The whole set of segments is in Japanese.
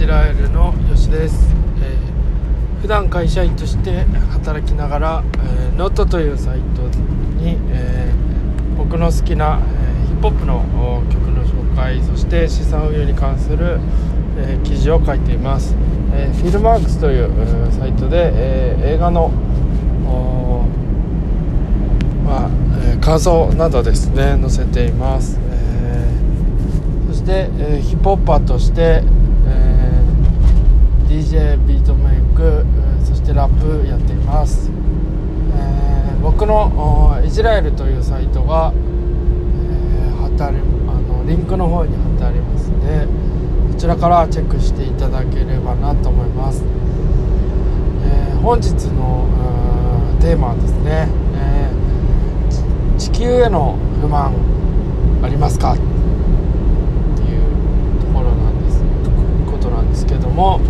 ジラエルの吉です、えー、普段会社員として働きながら、えー、ノートというサイトに、えー、僕の好きな、えー、ヒップホップの曲の紹介そして資産運用に関する、えー、記事を書いています、えー、 Filmarks という、えー、サイトで、えー、映画のまあえー、感想などですね載せています、えー、そして、えー、ヒップホッパーとして、DJ ビートメイクそしてラップやっています、え僕のイジラエルというサイトが、え貼ってありあのリンクの方に貼ってありますのでこちらからチェックしていただければなと思います、え本日のテーマはですね、え地球への不満ありますか？っていうところなんですことなんですけども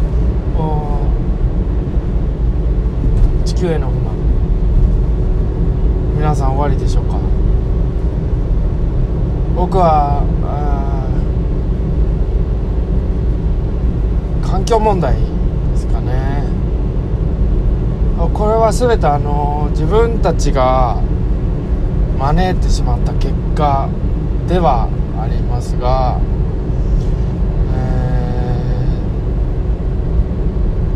地球への不満。皆さん終わりでしょうか？僕は環境問題ですかね。これは全てあの自分たちが招いてしまった結果ではありますが、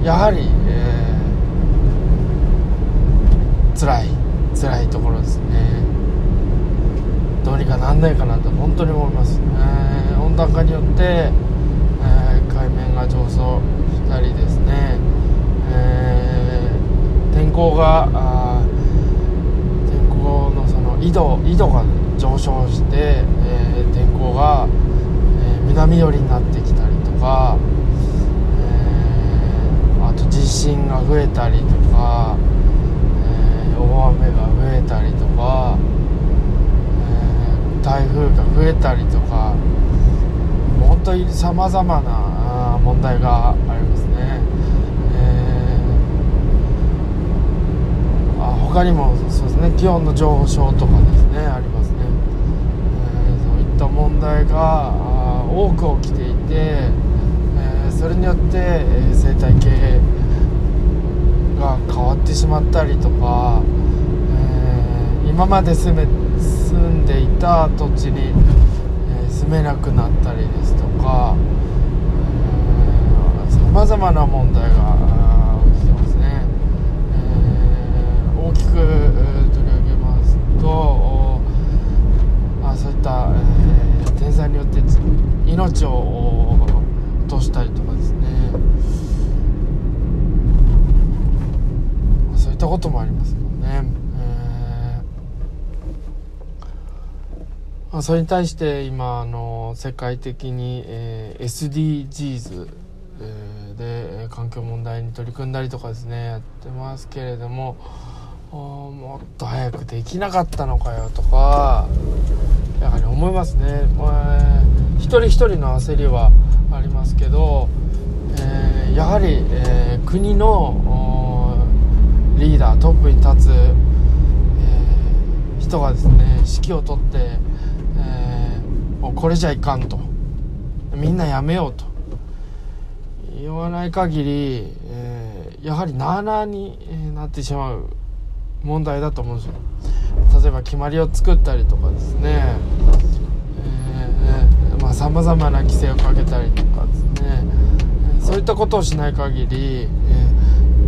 やはり、えー、辛い辛いところですね。どうにかなんないかなと本当に思います、えー、温暖化によって、えー、海面が上昇したりですね、えー、天候が天候のその緯度緯度が上昇して、えー、天候が、えー、南寄りになってきたりとか、地震が増えたりとか、え大雨が増えたりとか、え台風が増えたりとか本当にさまざまな問題がありますね。あ他にもそうですね気温の上昇とかですねありますね、えー、そういった問題が多く起きていて、えー、それによって、えー、生態系が変わってしまったりとか、え今まで住め住んでいた土地に、え住めなくなったりですとかさまざまな問題がったこともありますよね。えー、それに対して今あの世界的に、えー、SDGs で環境問題に取り組んだりとかですねやってますけれどももっと早くできなかったのかよとかやはり思いますね、まあ、一人一人の焦りはありますけど、えー、やはり、えー、国のリーダートップに立つ、えー、人がですね指揮を取って、えもうこれじゃいかんと。みんなやめようと。言わない限り、えやはりなあなあになってしまう問題だと思うんですよ。例えば決まりを作ったりとかですね。さまざ、まな規制をかけたりとかですね。そういったことをしない限り、えー、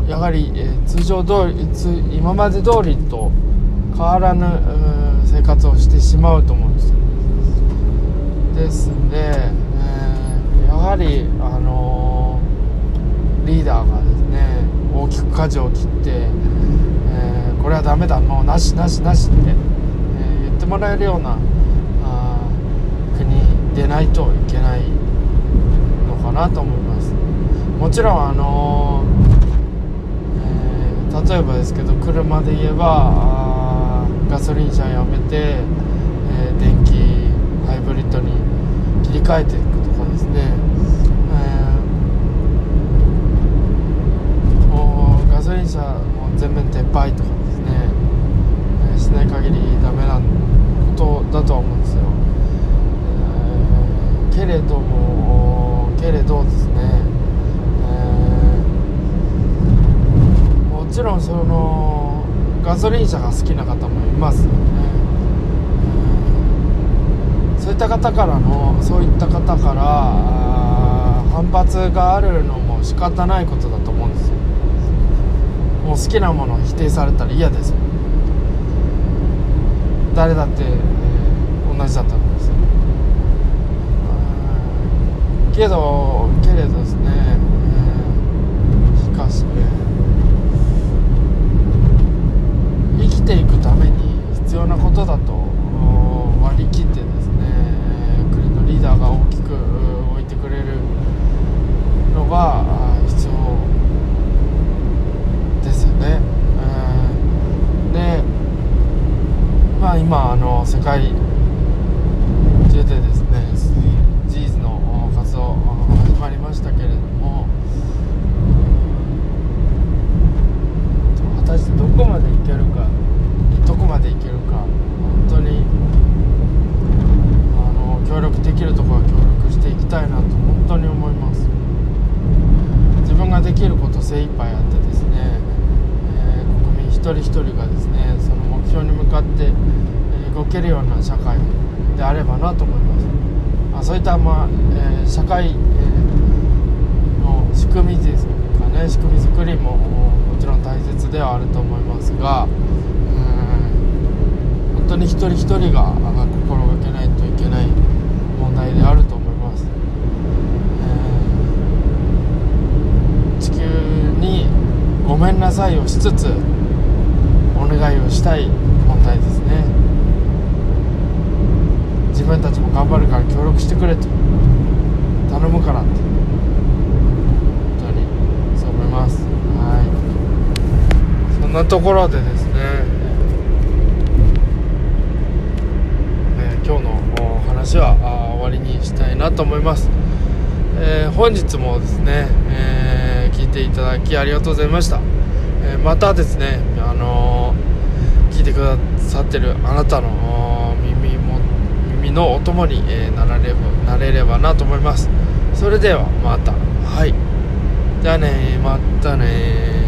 やはり、え、通常通り今まで通りと変わらぬ生活をしてしまうと思うんです。よですんで、えー、やはり、あのリーダーがですね大きく舵を切ってえこれはダメだもうなしなしなしって、え、言ってもらえるようなあ国でないといけないのかなと思います。もちろんあの、例えばですけど車で言えばガソリン車やめて、えー、電気ハイブリッドに切り替えていくとかですね、えー、ガソリン車も全面撤廃とかしない限りダメなことだとは思うんですよ、えー、けれどもけれどですね、ソリン車が好きな方もいます。よね、うん、そういった方からのそういった方から反発があるのも仕方ないことだと思うんですよ。もう好きなものを否定されたら嫌ですよ誰だって、えー、同じだと思うんですよ。けどけれどですね、えー、しかしね。ていくために必要なことだと割り切ってですね国のリーダーが大きく置いてくれるのが必要ですよね。でまあ、今あの世界中でですね SDGs の活動始まりましたけれども果たしてどこまでいけるかどこまでいけるか本当にあの協力できるところは協力していきたいなと本当に思います。自分ができること精一杯やってですね、えー、国民一人一人がですねその目標に向かって、動けるような社会であればなと思います、まあ、そういった、まあえー、社会、えー、の仕組みですかね仕組み作りももちろん大切ではあると思いますが本当に一人一人が心がけないといけない問題であると思います、えー、地球にごめんなさいをしつつお願いをしたい問題ですね。自分たちも頑張るから協力してくれと。頼むからって。本当にそう思います。はい。そんなところでですね、えー、今日の話は終わりにしたいなと思います、えー、本日もですね、えー、聞いていただきありがとうございました。またですね、あの聞いてくださってるあなたの耳も耳のお供に、えなられなれればなと思います。それではまた。はい。じゃあねまたね